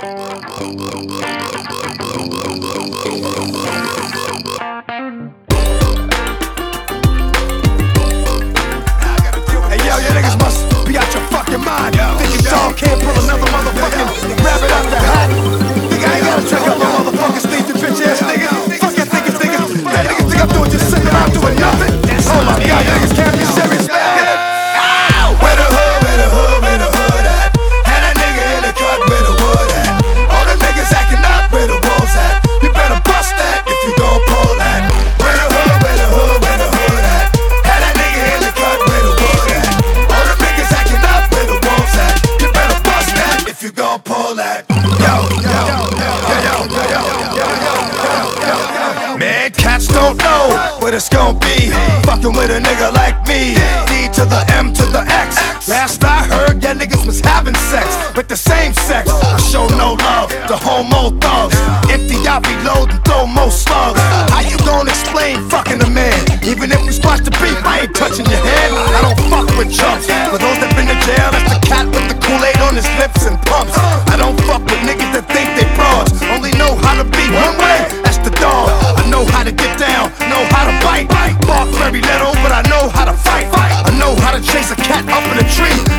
Thank you. all that. Yo, yo, yo, yo, yo, yo, yo, yo, yo, yo, yo, yo. Man, cats don't know what it's gonna be. Fucking with a nigga like me. D to the M to the X. Last I heard, yeah, niggas was having sex with the same sex. I show no love to homo thugs. Empty out, reload, and throw more slugs. How you gonna explain fucking a man? Even if we squash the beef, I ain't touching your head. I don't fuck with chumps. For those that been to jail, that's the cat with the Kool-Aid on his lips and beat one way, that's the dog. I know how to get down, know how to bite. Bark very little, but I know how to fight. I know how to chase a cat up in a tree.